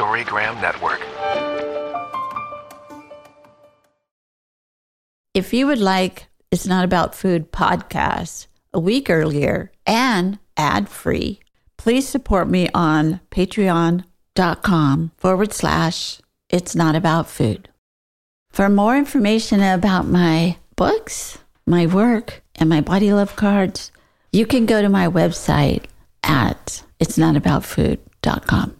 Storygram Network. If you would like It's Not About Food podcast a week earlier and ad free, please support me on patreon.com forward slash It's Not About Food. For more information about my books, my work, and my body love cards, you can go to my website at itsnotaboutfood.com.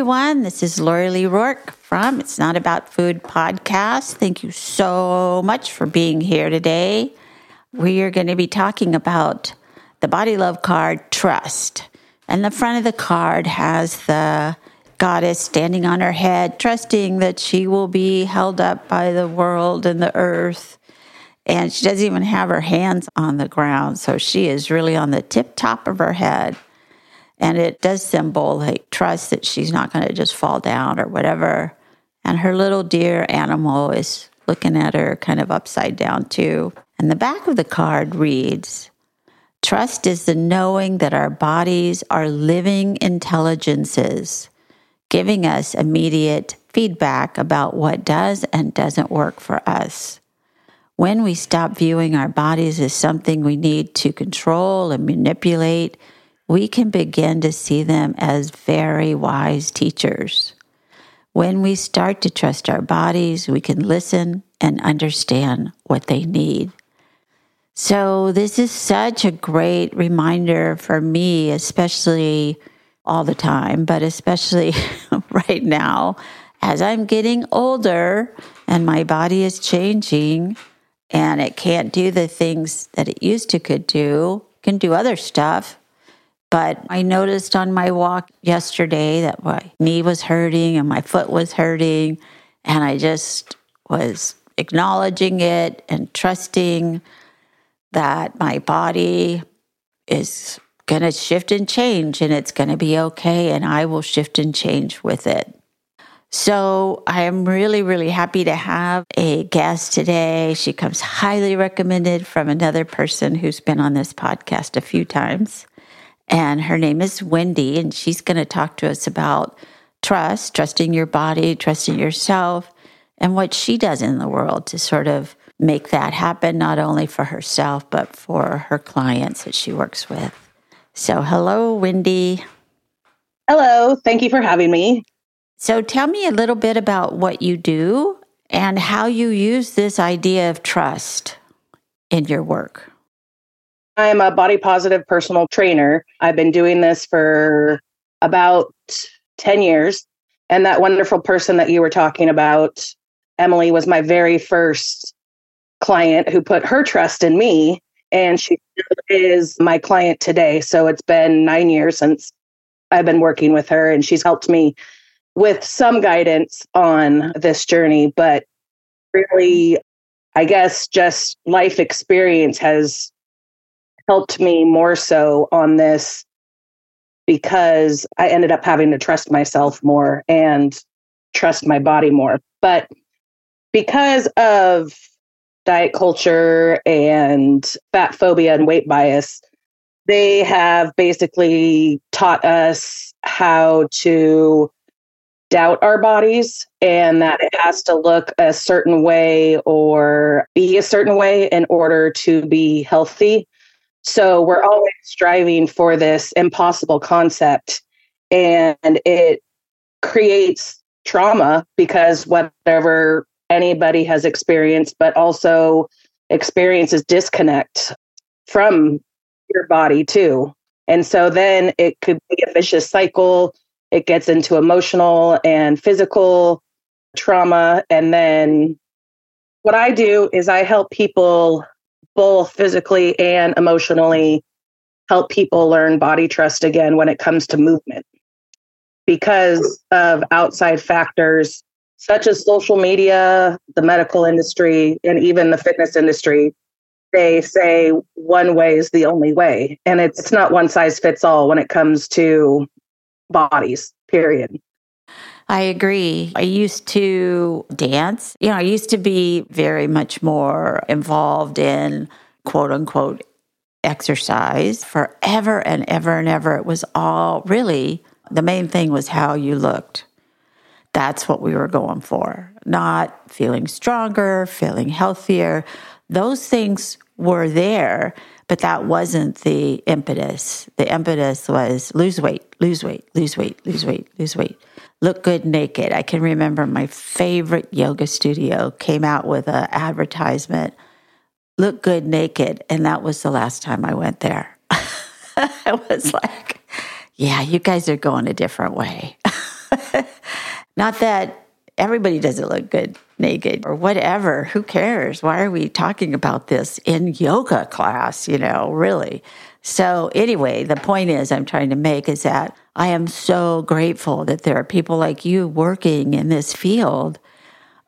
Everyone. This is Lori Lee Rourke from It's Not About Food podcast. Thank you so much for being here today. We are going to be talking about the body love card trust. And the front of the card has the goddess standing on her head, trusting that she will be held up by the world and the earth. And she doesn't even have her hands on the ground. So she is really on the tip top of her head. And it does symbol like trust that she's not going to just fall down or whatever. And her little dear animal is looking at her kind of upside down too. And the back of the card reads Trust is the knowing that our bodies are living intelligences, giving us immediate feedback about what does and doesn't work for us. When we stop viewing our bodies as something we need to control and manipulate, we can begin to see them as very wise teachers. When we start to trust our bodies, we can listen and understand what they need. So, this is such a great reminder for me, especially all the time, but especially right now, as I'm getting older and my body is changing and it can't do the things that it used to could do, can do other stuff. But I noticed on my walk yesterday that my knee was hurting and my foot was hurting. And I just was acknowledging it and trusting that my body is going to shift and change and it's going to be okay and I will shift and change with it. So I am really, really happy to have a guest today. She comes highly recommended from another person who's been on this podcast a few times. And her name is Wendy, and she's going to talk to us about trust, trusting your body, trusting yourself, and what she does in the world to sort of make that happen, not only for herself, but for her clients that she works with. So, hello, Wendy. Hello. Thank you for having me. So, tell me a little bit about what you do and how you use this idea of trust in your work. I'm a body positive personal trainer. I've been doing this for about 10 years. And that wonderful person that you were talking about, Emily, was my very first client who put her trust in me and she is my client today so it's been 9 years since I've been working with her and she's helped me with some guidance on this journey but really I guess just life experience has helped me more so on this because I ended up having to trust myself more and trust my body more. But because of diet culture and fat phobia and weight bias, they have basically taught us how to doubt our bodies and that it has to look a certain way or be a certain way in order to be healthy. So we're always striving for this impossible concept and it creates trauma because whatever anybody has experienced, but also experiences disconnect from your body too. And so then it could be a vicious cycle. It gets into emotional and physical trauma. And then what I do is I help people both physically and emotionally help people learn body trust again when it comes to movement because of outside factors such as social media, the medical industry, and even the fitness industry. They say one way is the only way. And it's, it's not one size fits all when it comes to bodies, period. I agree. I used to dance. You know, I used to be very much more involved in quote unquote exercise forever and ever and ever. It was all really the main thing was how you looked. That's what we were going for, not feeling stronger, feeling healthier. Those things were there, but that wasn't the impetus. The impetus was lose weight, lose weight, lose weight, lose weight, lose weight look good naked. I can remember my favorite yoga studio came out with an advertisement, look good naked. And that was the last time I went there. I was like, yeah, you guys are going a different way. Not that everybody doesn't look good naked or whatever. Who cares? Why are we talking about this in yoga class? You know, really. So, anyway, the point is I'm trying to make is that I am so grateful that there are people like you working in this field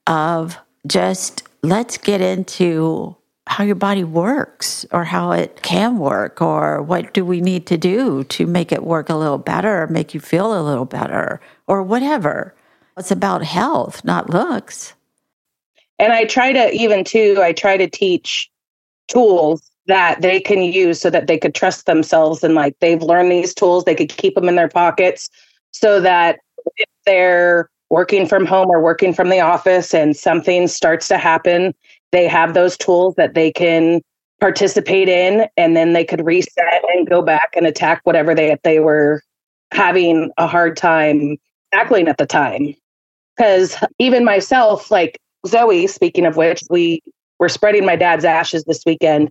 of just let's get into how your body works or how it can work or what do we need to do to make it work a little better make you feel a little better or whatever. It's about health, not looks. And I try to even too, I try to teach tools that they can use so that they could trust themselves and like they've learned these tools they could keep them in their pockets so that if they're working from home or working from the office and something starts to happen they have those tools that they can participate in and then they could reset and go back and attack whatever they they were having a hard time tackling at the time. Because even myself like zoe speaking of which we were spreading my dad's ashes this weekend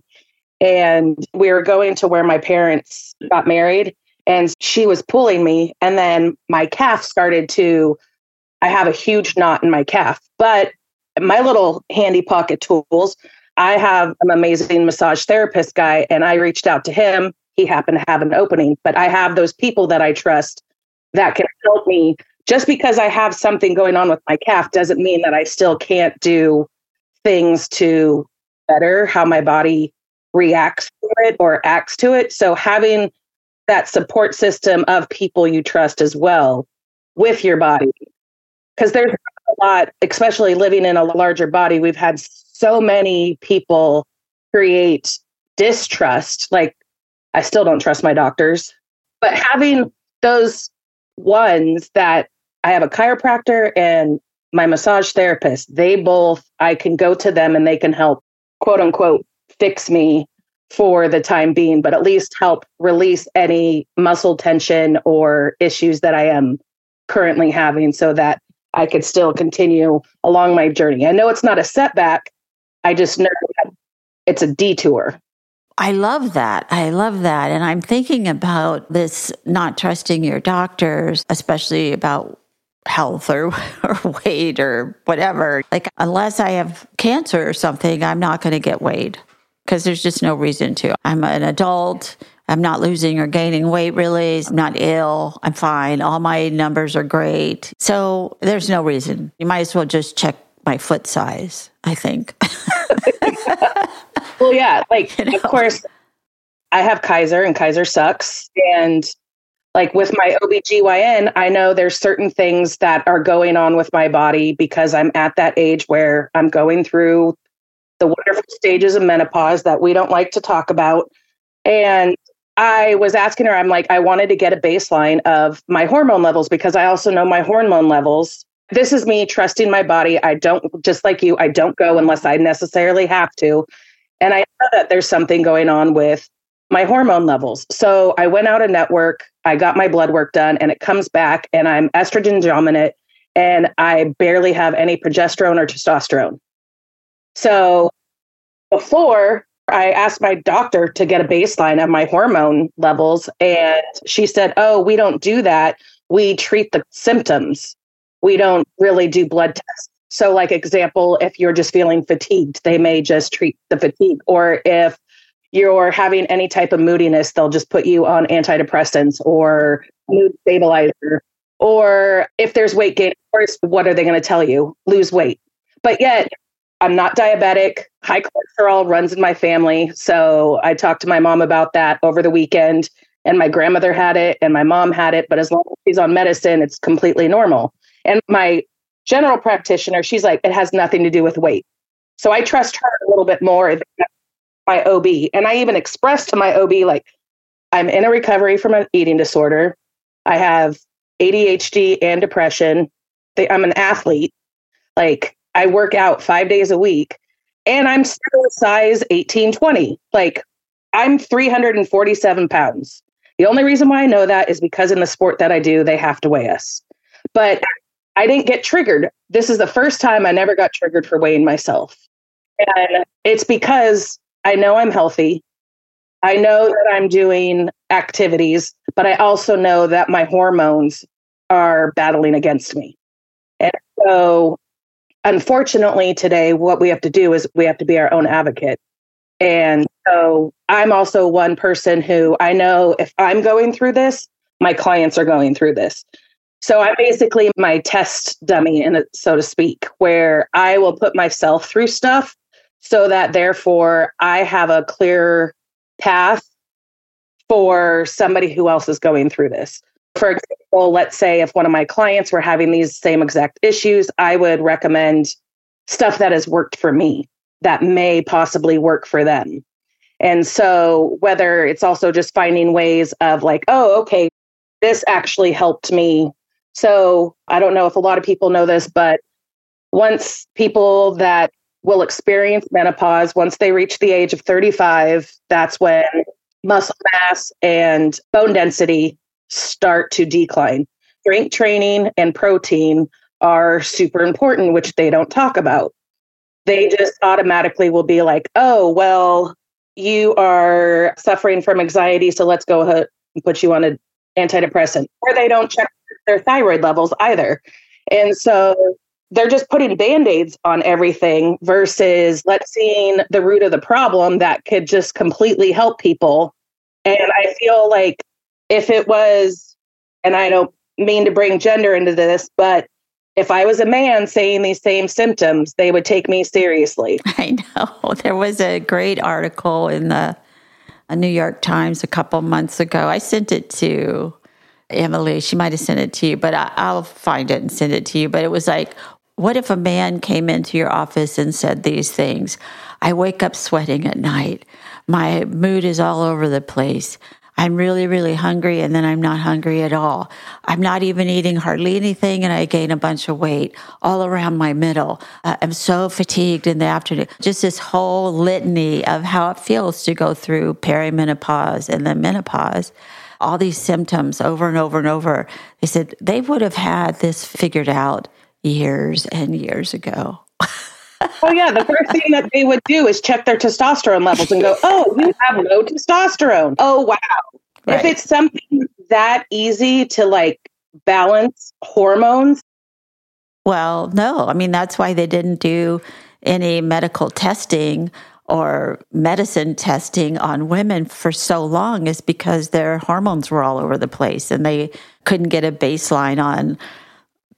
and we were going to where my parents got married and she was pulling me. And then my calf started to i have a huge knot in my calf but my little handy pocket tools i have an amazing massage therapist guy and i reached out to him. He happened to have an opening but i have those people that i trust that can help me. Just because i have something going on with my calf doesn't mean that i still can't do things to better how my body reacts to it or acts to it. So having that support system of people you trust as well with your body. Because there's a lot, especially living in a larger body, we've had so many people create distrust. Like, I still don't trust my doctors, but having those ones that I have a chiropractor and my massage therapist, they both, I can go to them and they can help, quote unquote, fix me for the time being, but at least help release any muscle tension or issues that I am currently having so that I could still continue along my journey. I know it's not a setback. I just know it's a detour. I love that. I love that. And I'm thinking about this not trusting your doctors, especially about health or, or weight or whatever. Like, unless I have cancer or something, I'm not going to get weighed because there's just no reason to. I'm an adult. I'm not losing or gaining weight really. I'm not ill. I'm fine. All my numbers are great. So there's no reason. You might as well just check my foot size, I think. well, yeah. Like, you know? of course, I have Kaiser and Kaiser sucks. And like with my OBGYN, I know there's certain things that are going on with my body because I'm at that age where I'm going through the wonderful stages of menopause that we don't like to talk about. And I was asking her, I'm like, I wanted to get a baseline of my hormone levels because I also know my hormone levels. This is me trusting my body. I don't, just like you, I don't go unless I necessarily have to. And I know that there's something going on with my hormone levels. So I went out a network, I got my blood work done, and it comes back, and I'm estrogen dominant, and I barely have any progesterone or testosterone. So before I asked my doctor to get a baseline of my hormone levels, and she said, Oh, we don't do that. We treat the symptoms. We don't really do blood tests. So, like example, if you're just feeling fatigued, they may just treat the fatigue. Or if you're having any type of moodiness, they'll just put you on antidepressants or mood stabilizer. Or if there's weight gain, of course, what are they going to tell you? Lose weight. But yet, I'm not diabetic. High cholesterol runs in my family. So I talked to my mom about that over the weekend, and my grandmother had it, and my mom had it. But as long as she's on medicine, it's completely normal. And my general practitioner, she's like, it has nothing to do with weight. So I trust her a little bit more than my OB. And I even expressed to my OB, like, I'm in a recovery from an eating disorder. I have ADHD and depression. I'm an athlete. Like, I work out five days a week and I'm still size 18, 20. Like, I'm 347 pounds. The only reason why I know that is because in the sport that I do, they have to weigh us. But I didn't get triggered. This is the first time I never got triggered for weighing myself. And it's because I know I'm healthy. I know that I'm doing activities, but I also know that my hormones are battling against me. And so, unfortunately, today, what we have to do is we have to be our own advocate. And so, I'm also one person who I know if I'm going through this, my clients are going through this. So I'm basically my test dummy, in it, so to speak, where I will put myself through stuff so that therefore I have a clear path for somebody who else is going through this. For example, let's say if one of my clients were having these same exact issues, I would recommend stuff that has worked for me that may possibly work for them. And so, whether it's also just finding ways of like, oh, okay, this actually helped me. So, I don't know if a lot of people know this, but once people that will experience menopause once they reach the age of 35. That's when muscle mass and bone density start to decline. Strength training and protein are super important, which they don't talk about. They just automatically will be like, oh, well, you are suffering from anxiety, so let's go ahead and put you on an antidepressant. Or they don't check their thyroid levels either. And so they're just putting band-aids on everything versus let's seeing the root of the problem that could just completely help people and i feel like if it was and i don't mean to bring gender into this but if i was a man saying these same symptoms they would take me seriously i know there was a great article in the new york times a couple months ago i sent it to Emily, she might have sent it to you, but I, will find it and send it to you. But it was like, what if a man came into your office and said these things? I wake up sweating at night. My mood is all over the place. I'm really, really hungry, and then I'm not hungry at all. I'm not even eating hardly anything, and I gain a bunch of weight all around my middle. Uh, I'm so fatigued in the afternoon. Just this whole litany of how it feels to go through perimenopause and then menopause. All these symptoms over and over and over. They said they would have had this figured out years and years ago. Oh yeah, the first thing that they would do is check their testosterone levels and go, "Oh, you have low testosterone." Oh wow. Right. If it's something that easy to like balance hormones, well, no. I mean, that's why they didn't do any medical testing or medicine testing on women for so long is because their hormones were all over the place and they couldn't get a baseline on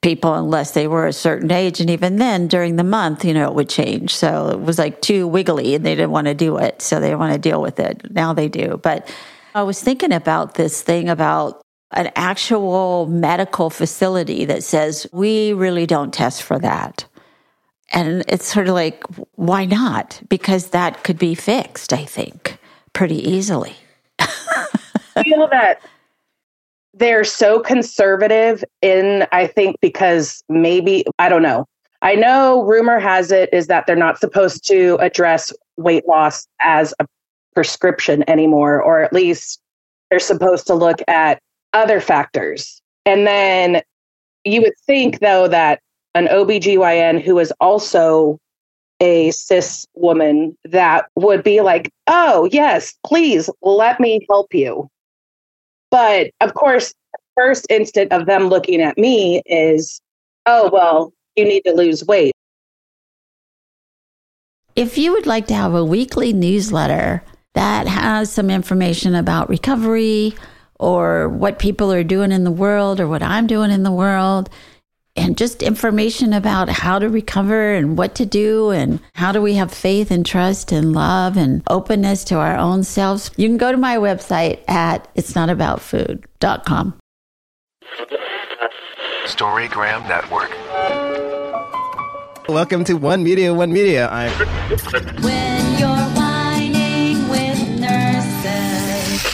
people unless they were a certain age. And even then, during the month, you know, it would change. So it was like too wiggly and they didn't want to do it. So they want to deal with it. Now they do. But I was thinking about this thing about an actual medical facility that says, we really don't test for that. And it's sort of like, why not? Because that could be fixed, I think, pretty easily. feel that they're so conservative in i think because maybe i don't know i know rumor has it is that they're not supposed to address weight loss as a prescription anymore or at least they're supposed to look at other factors and then you would think though that an OBGYN who is also a cis woman that would be like, oh, yes, please let me help you. But of course, first instant of them looking at me is, oh, well, you need to lose weight. If you would like to have a weekly newsletter that has some information about recovery or what people are doing in the world or what I'm doing in the world and just information about how to recover and what to do and how do we have faith and trust and love and openness to our own selves. You can go to my website at itsnotaboutfood.com. Storygram Network. Welcome to One Media, One Media. I'm When you're whining with nurses.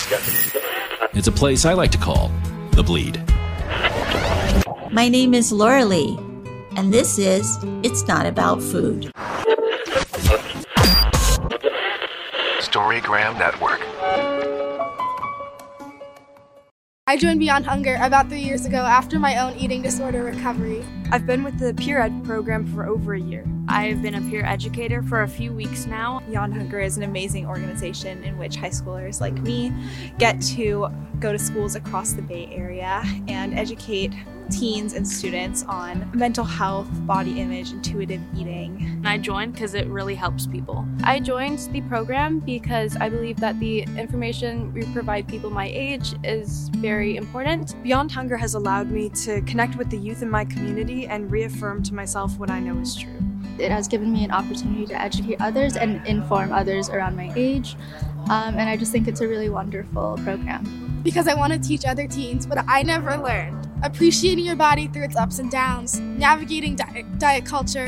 It's a place I like to call The Bleed. My name is Laura Lee, and this is It's Not About Food. Storygram Network. I joined Beyond Hunger about three years ago after my own eating disorder recovery. I've been with the Peer Ed program for over a year. I've been a peer educator for a few weeks now. Beyond Hunger is an amazing organization in which high schoolers like me get to go to schools across the Bay Area and educate teens and students on mental health, body image, intuitive eating. And I joined because it really helps people. I joined the program because I believe that the information we provide people my age is very important. Beyond Hunger has allowed me to connect with the youth in my community and reaffirm to myself what I know is true. It has given me an opportunity to educate others and inform others around my age. Um, and I just think it's a really wonderful program. Because I want to teach other teens what I never learned appreciating your body through its ups and downs, navigating diet, diet culture,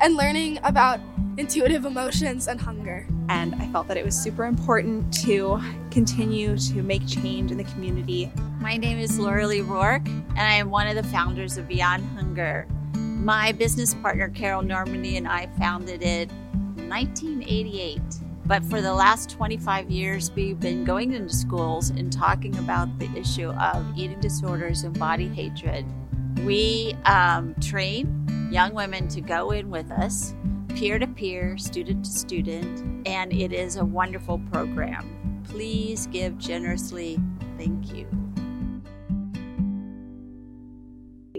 and learning about intuitive emotions and hunger. And I felt that it was super important to continue to make change in the community. My name is Laura Lee Rourke, and I am one of the founders of Beyond Hunger. My business partner, Carol Normandi, and I founded it in 1988. But for the last 25 years, we've been going into schools and talking about the issue of eating disorders and body hatred. We um, train young women to go in with us, peer to peer, student to student, and it is a wonderful program. Please give generously. Thank you.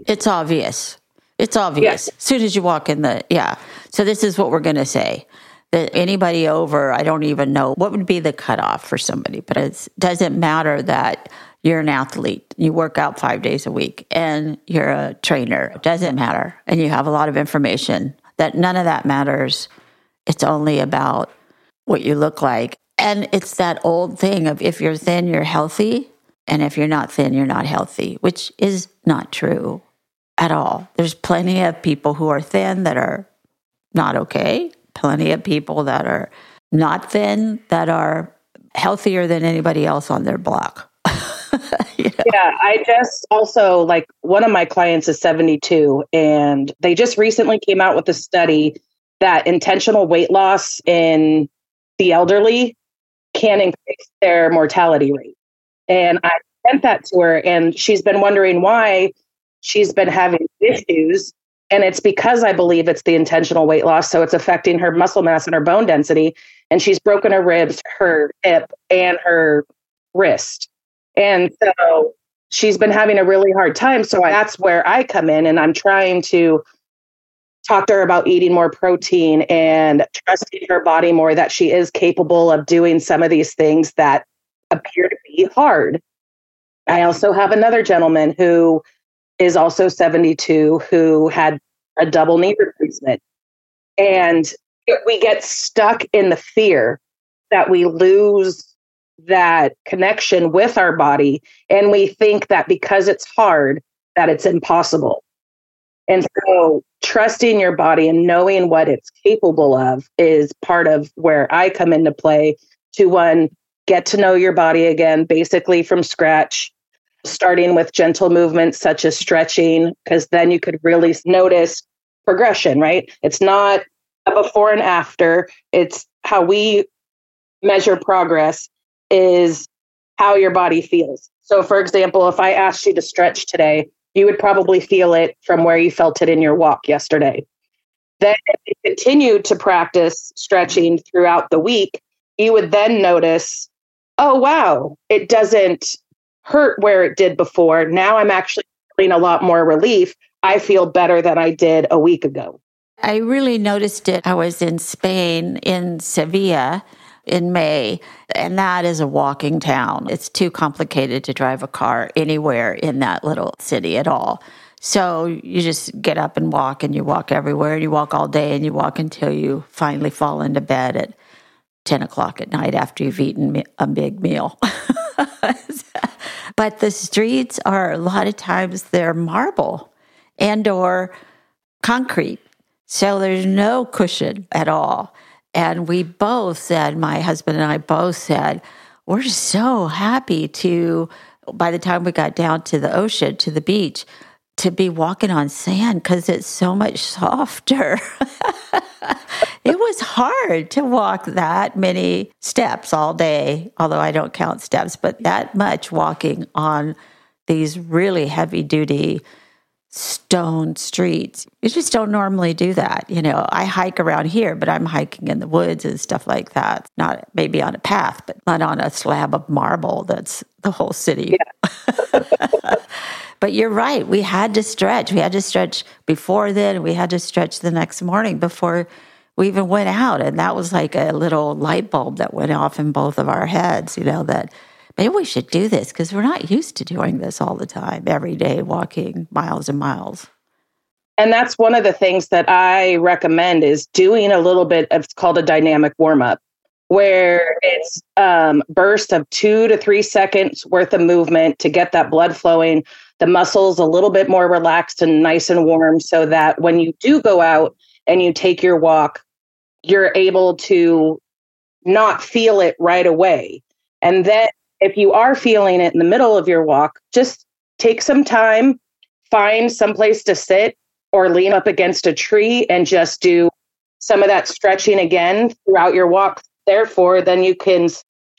It's obvious. It's obvious. Yes. As soon as you walk in the, yeah. So this is what we're going to say. That anybody over, I don't even know what would be the cutoff for somebody, but it doesn't matter that you're an athlete, you work out five days a week, and you're a trainer. It doesn't matter. And you have a lot of information that none of that matters. It's only about what you look like. And it's that old thing of if you're thin, you're healthy. And if you're not thin, you're not healthy, which is not true at all. There's plenty of people who are thin that are not okay, plenty of people that are not thin that are healthier than anybody else on their block. Know? Yeah, I just also like one of my clients is 72 and they just recently came out with a study that intentional weight loss in the elderly can increase their mortality rate. And I sent that to her and she's been wondering why she's been having issues and it's because I believe it's the intentional weight loss so it's affecting her muscle mass and her bone density and she's broken her ribs, her hip and her wrist. And so she's been having a really hard time. So that's where I come in and I'm trying to talk to her about eating more protein and trusting her body more that she is capable of doing some of these things that appear to be hard. I also have another gentleman who is also 72 who had a double knee replacement. And we get stuck in the fear that we lose that connection with our body and we think that because it's hard that it's impossible and so trusting your body and knowing what it's capable of is part of where i come into play to one get to know your body again basically from scratch starting with gentle movements such as stretching because then you could really notice progression right it's not a before and after it's how we measure progress is how your body feels. So, for example, if I asked you to stretch today, you would probably feel it from where you felt it in your walk yesterday. Then, if you continued to practice stretching throughout the week, you would then notice, oh, wow, it doesn't hurt where it did before. Now I'm actually feeling a lot more relief. I feel better than I did a week ago. I really noticed it. I was in Spain, in Sevilla, in May, and that is a walking town. It's too complicated to drive a car anywhere in that little city at all. So you just get up and walk, and you walk everywhere, and you walk all day, and you walk until you finally fall into bed at 10 o'clock at night after you've eaten a big meal. but the streets are a lot of times they're marble and or concrete. So there's no cushion at all. And we both said, my husband and I both said, we're so happy to, by the time we got down to the ocean, to the beach, to be walking on sand because it's so much softer. it was hard to walk that many steps all day, although I don't count steps, but that much walking on these really heavy duty stone streets. You just don't normally do that. You know, I hike around here, but I'm hiking in the woods and stuff like that. Not maybe on a path, but not on a slab of marble that's the whole city. Yeah. but you're right. We had to stretch. We had to stretch before then. We had to stretch the next morning before we even went out. And that was like a little light bulb that went off in both of our heads, you know, that maybe we should do this because we're not used to doing this all the time, every day, walking miles and miles. And that's one of the things that I recommend is doing a little bit of it's called a dynamic warm up, where it's um, burst of two to three seconds worth of movement to get that blood flowing, the muscles a little bit more relaxed and nice and warm, so that when you do go out and you take your walk, you're able to not feel it right away. And then if you are feeling it in the middle of your walk, just take some time, find some place to sit or lean up against a tree and just do some of that stretching again throughout your walk. Therefore, then you can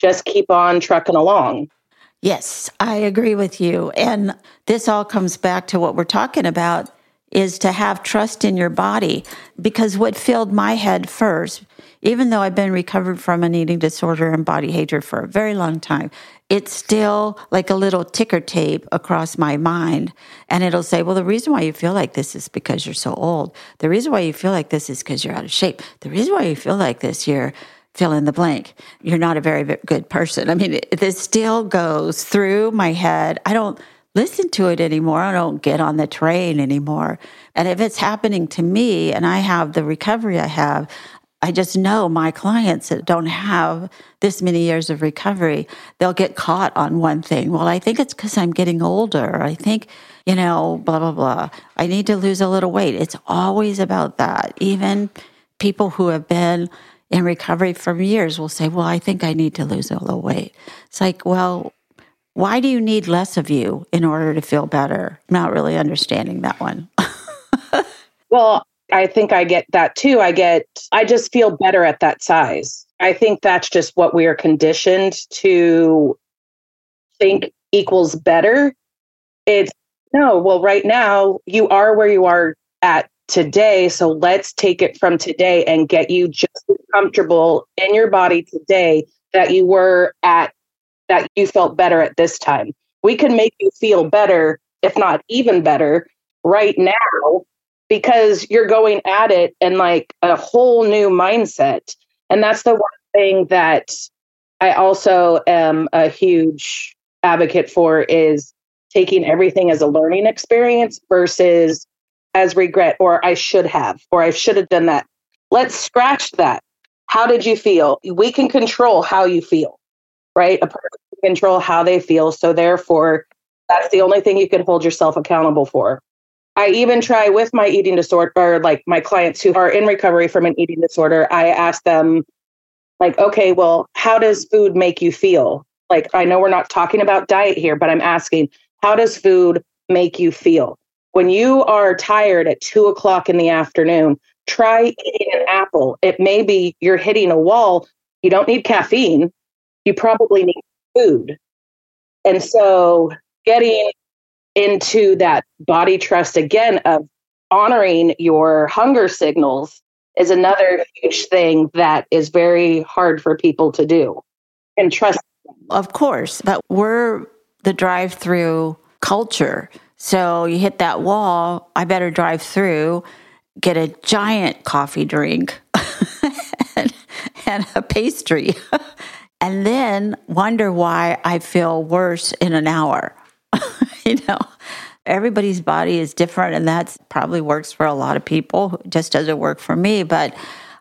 just keep on trucking along. Yes, I agree with you. And this all comes back to what we're talking about is to have trust in your body because what filled my head first even though I've been recovered from an eating disorder and body hatred for a very long time, it's still like a little ticker tape across my mind. And it'll say, well, the reason why you feel like this is because you're so old. The reason why you feel like this is because you're out of shape. The reason why you feel like this, you're fill in the blank. You're not a very, good person. I mean, this still goes through my head. I don't listen to it anymore. I don't get on the train anymore. And if it's happening to me and I have the recovery I have, I just know my clients that don't have this many years of recovery, they'll get caught on one thing. Well, I think it's because I'm getting older. I think, you know, blah, blah, blah. I need to lose a little weight. It's always about that. Even people who have been in recovery from years will say, well, I think I need to lose a little weight. It's like, well, why do you need less of you in order to feel better? not really understanding that one. well, I think I get that too. I get, I just feel better at that size. I think that's just what we are conditioned to think equals better. It's no, well, right now you are where you are at today. So let's take it from today and get you just comfortable in your body today that you were at, that you felt better at this time. We can make you feel better, if not even better, right now because you're going at it in like a whole new mindset. And that's the one thing that I also am a huge advocate for is taking everything as a learning experience versus as regret or I should have or I should have done that. Let's scratch that. How did you feel? We can control how you feel, right? A person can control how they feel. So therefore, that's the only thing you can hold yourself accountable for. I even try with my eating disorder, or like my clients who are in recovery from an eating disorder, I ask them, like, okay, well, how does food make you feel? Like, I know we're not talking about diet here, but I'm asking, how does food make you feel? When you are tired at two o'clock in the afternoon, try eating an apple. It may be you're hitting a wall. You don't need caffeine. You probably need food. And so getting into that body trust again of honoring your hunger signals is another huge thing that is very hard for people to do and trust. Of course, but we're the drive through culture. So you hit that wall, I better drive through, get a giant coffee drink, and, and a pastry, and then wonder why I feel worse in an hour. you know, everybody's body is different, and that probably works for a lot of people. It just doesn't work for me. But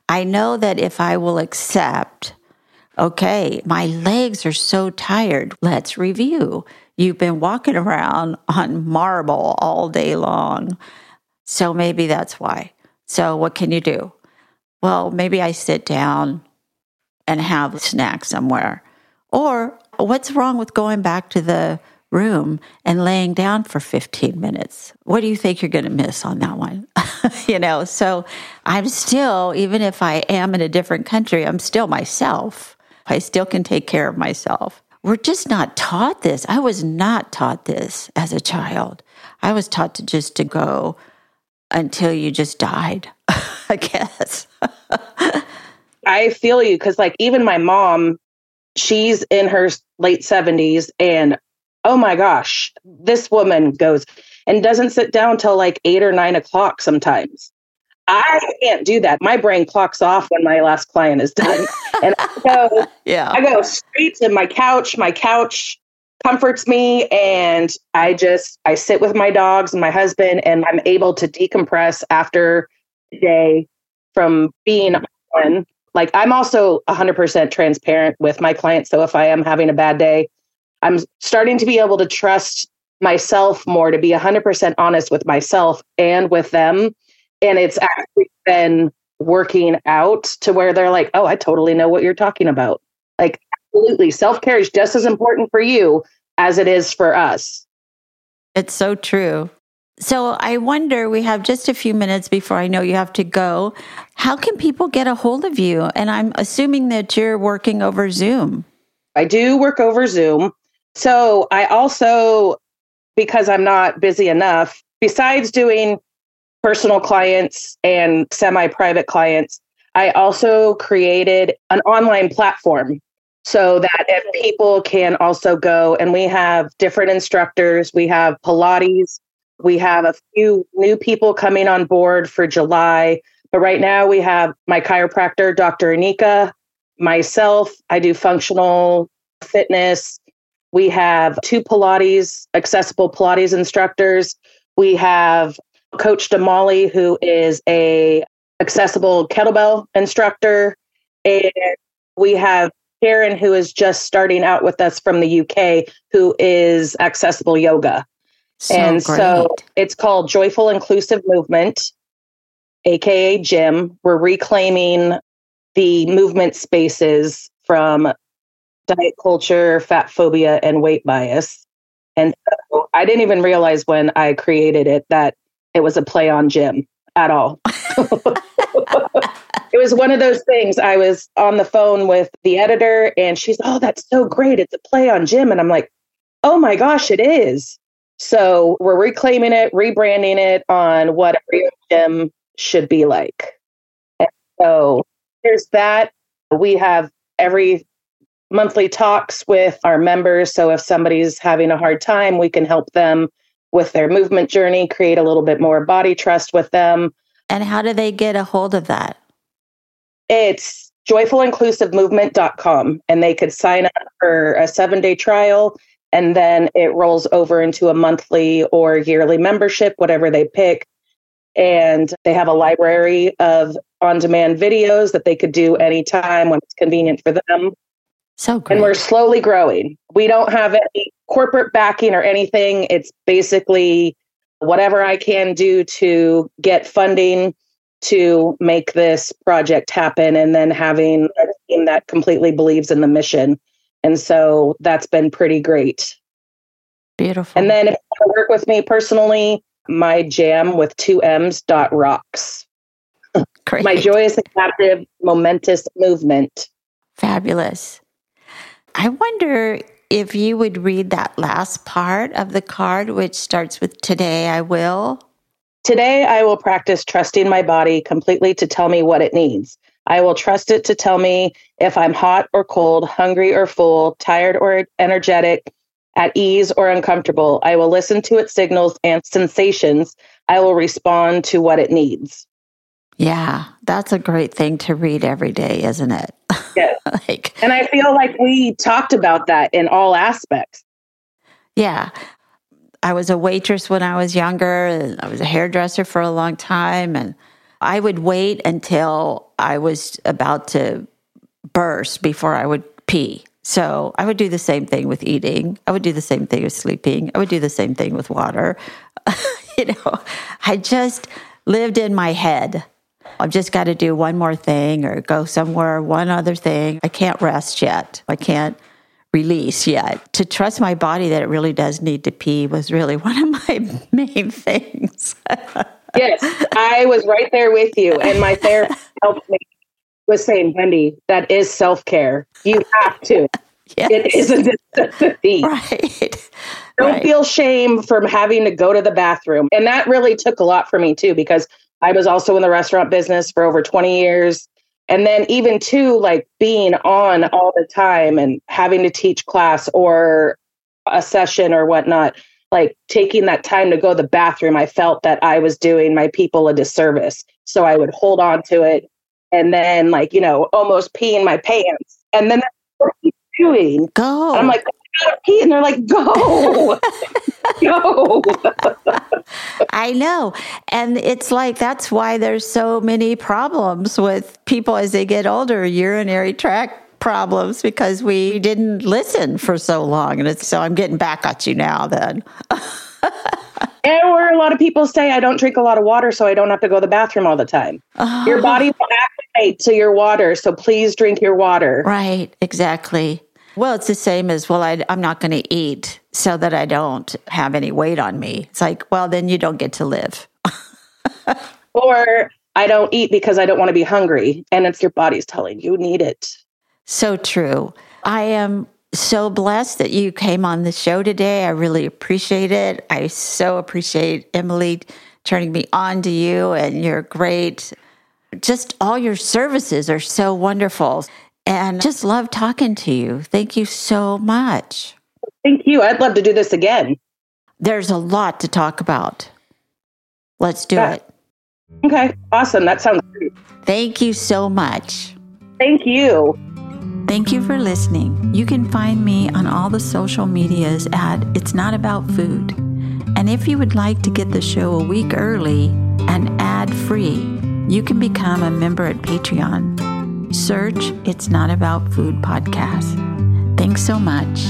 I know that if I will accept, okay, my legs are so tired, let's review. You've been walking around on marble all day long. So maybe that's why. So, what can you do? Well, maybe I sit down and have a snack somewhere. Or, what's wrong with going back to the room and laying down for 15 minutes? What do you think you're going to miss on that one? you know, so I'm still, even if I am in a different country, I'm still myself. I still can take care of myself. We're just not taught this. I was not taught this as a child. I was taught to just to go until you just died, I guess. I feel you because, like, even my mom, she's in her late 70s, and oh my gosh, this woman goes and doesn't sit down till like eight or nine o'clock sometimes. I can't do that. My brain clocks off when my last client is done. and I go, yeah. I go straight to my couch. My couch comforts me and I just I sit with my dogs and my husband and I'm able to decompress after the day from being on. Like I'm also 100% transparent with my clients so if I am having a bad day, I'm starting to be able to trust myself more to be 100% honest with myself and with them and it's actually been working out to where they're like, "Oh, I totally know what you're talking about." Like absolutely self-care is just as important for you as it is for us. It's so true. So I wonder, we have just a few minutes before I know you have to go. How can people get a hold of you? And I'm assuming that you're working over Zoom. I do work over Zoom. So I also, because I'm not busy enough, besides doing personal clients and semi private clients, I also created an online platform so that people can also go and we have different instructors, we have Pilates, we have a few new people coming on board for July. But right now we have my chiropractor, Dr. Anika, myself, I do functional fitness. We have two Pilates, accessible Pilates instructors. We have Coach Damali, who is a accessible kettlebell instructor. And we have Karen, who is just starting out with us from the UK, who is accessible yoga. So and great. so it's called Joyful Inclusive Movement, aka JIM. We're reclaiming the movement spaces from diet culture, fat phobia, and weight bias. And so I didn't even realize when I created it that it was a play on gym at all. it was one of those things. I was on the phone with the editor and she's, Oh, that's so great. It's a play on gym. And I'm like, Oh my gosh, it is. So we're reclaiming it, rebranding it on what a real gym should be like. And so there's that. We have every monthly talks with our members. So if somebody's having a hard time, we can help them with their movement journey, create a little bit more body trust with them. And how do they get a hold of that? It's joyfulinclusivemovement.com and they could sign up for a seven day trial and then it rolls over into a monthly or yearly membership, whatever they pick. And they have a library of on demand videos that they could do anytime when it's convenient for them. So great. And we're slowly growing. We don't have any corporate backing or anything. It's basically whatever I can do to get funding to make this project happen and then having a team that completely believes in the mission. And so that's been pretty great. Beautiful. And then if you want to work with me personally, my jam with two M's dot rocks. Great. my joyous, adaptive, momentous movement. Fabulous. I wonder if you would read that last part of the card, which starts with Today I will. Today, I will practice trusting my body completely to tell me what it needs. I will trust it to tell me if I'm hot or cold, hungry or full, tired or energetic, at ease or uncomfortable. I will listen to its signals and sensations. I will respond to what it needs. Yeah, that's a great thing to read every day, isn't it? Like, and I feel like we talked about that in all aspects. Yeah. I was a waitress when I was younger. and I was a hairdresser for a long time. And I would wait until I was about to burst before I would pee. So I would do the same thing with eating. I would do the same thing with sleeping. I would do the same thing with water. you know, I just lived in my head. I've just got to do one more thing or go somewhere, one other thing. I can't rest yet. I can't release yet. To trust my body that it really does need to pee was really one of my main things. yes, I was right there with you. And my therapist helped me was saying, Wendy, that is self care. You have to. Yes. It is a necessity. Right. Don't right. feel shame from having to go to the bathroom. And that really took a lot for me too, because I was also in the restaurant business for over 20 years. And then even too, like being on all the time and having to teach class or a session or whatnot, like taking that time to go to the bathroom, I felt that I was doing my people a disservice. So I would hold on to it and then like, you know, almost peeing my pants. And then Go. And I'm like, pee. And they're like, go. go. I know. And it's like that's why there's so many problems with people as they get older, urinary tract problems because we didn't listen for so long. And it's so I'm getting back at you now then. and where a lot of people say I don't drink a lot of water, so I don't have to go to the bathroom all the time. Oh. Your body will activate to your water, so please drink your water. Right, exactly. Well, it's the same as, well, I, am not going to eat so that I don't have any weight on me. It's like, well, then you don't get to live. or I don't eat because I don't want to be hungry. And it's your body's telling you need it. So true. I am so blessed that you came on the show today. I really appreciate it. I so appreciate Emily turning me on to you, and you're great. Just all your services are so wonderful and just love talking to you. Thank you so much. Thank you. I'd love to do this again. There's a lot to talk about. Let's do yeah. it. Okay, awesome. That sounds great. Thank you so much. Thank you. Thank you for listening. You can find me on all the social medias at It's Not About Food. And if you would like to get the show a week early and ad free, you can become a member at Patreon. Search It's Not About Food podcast. Thanks so much.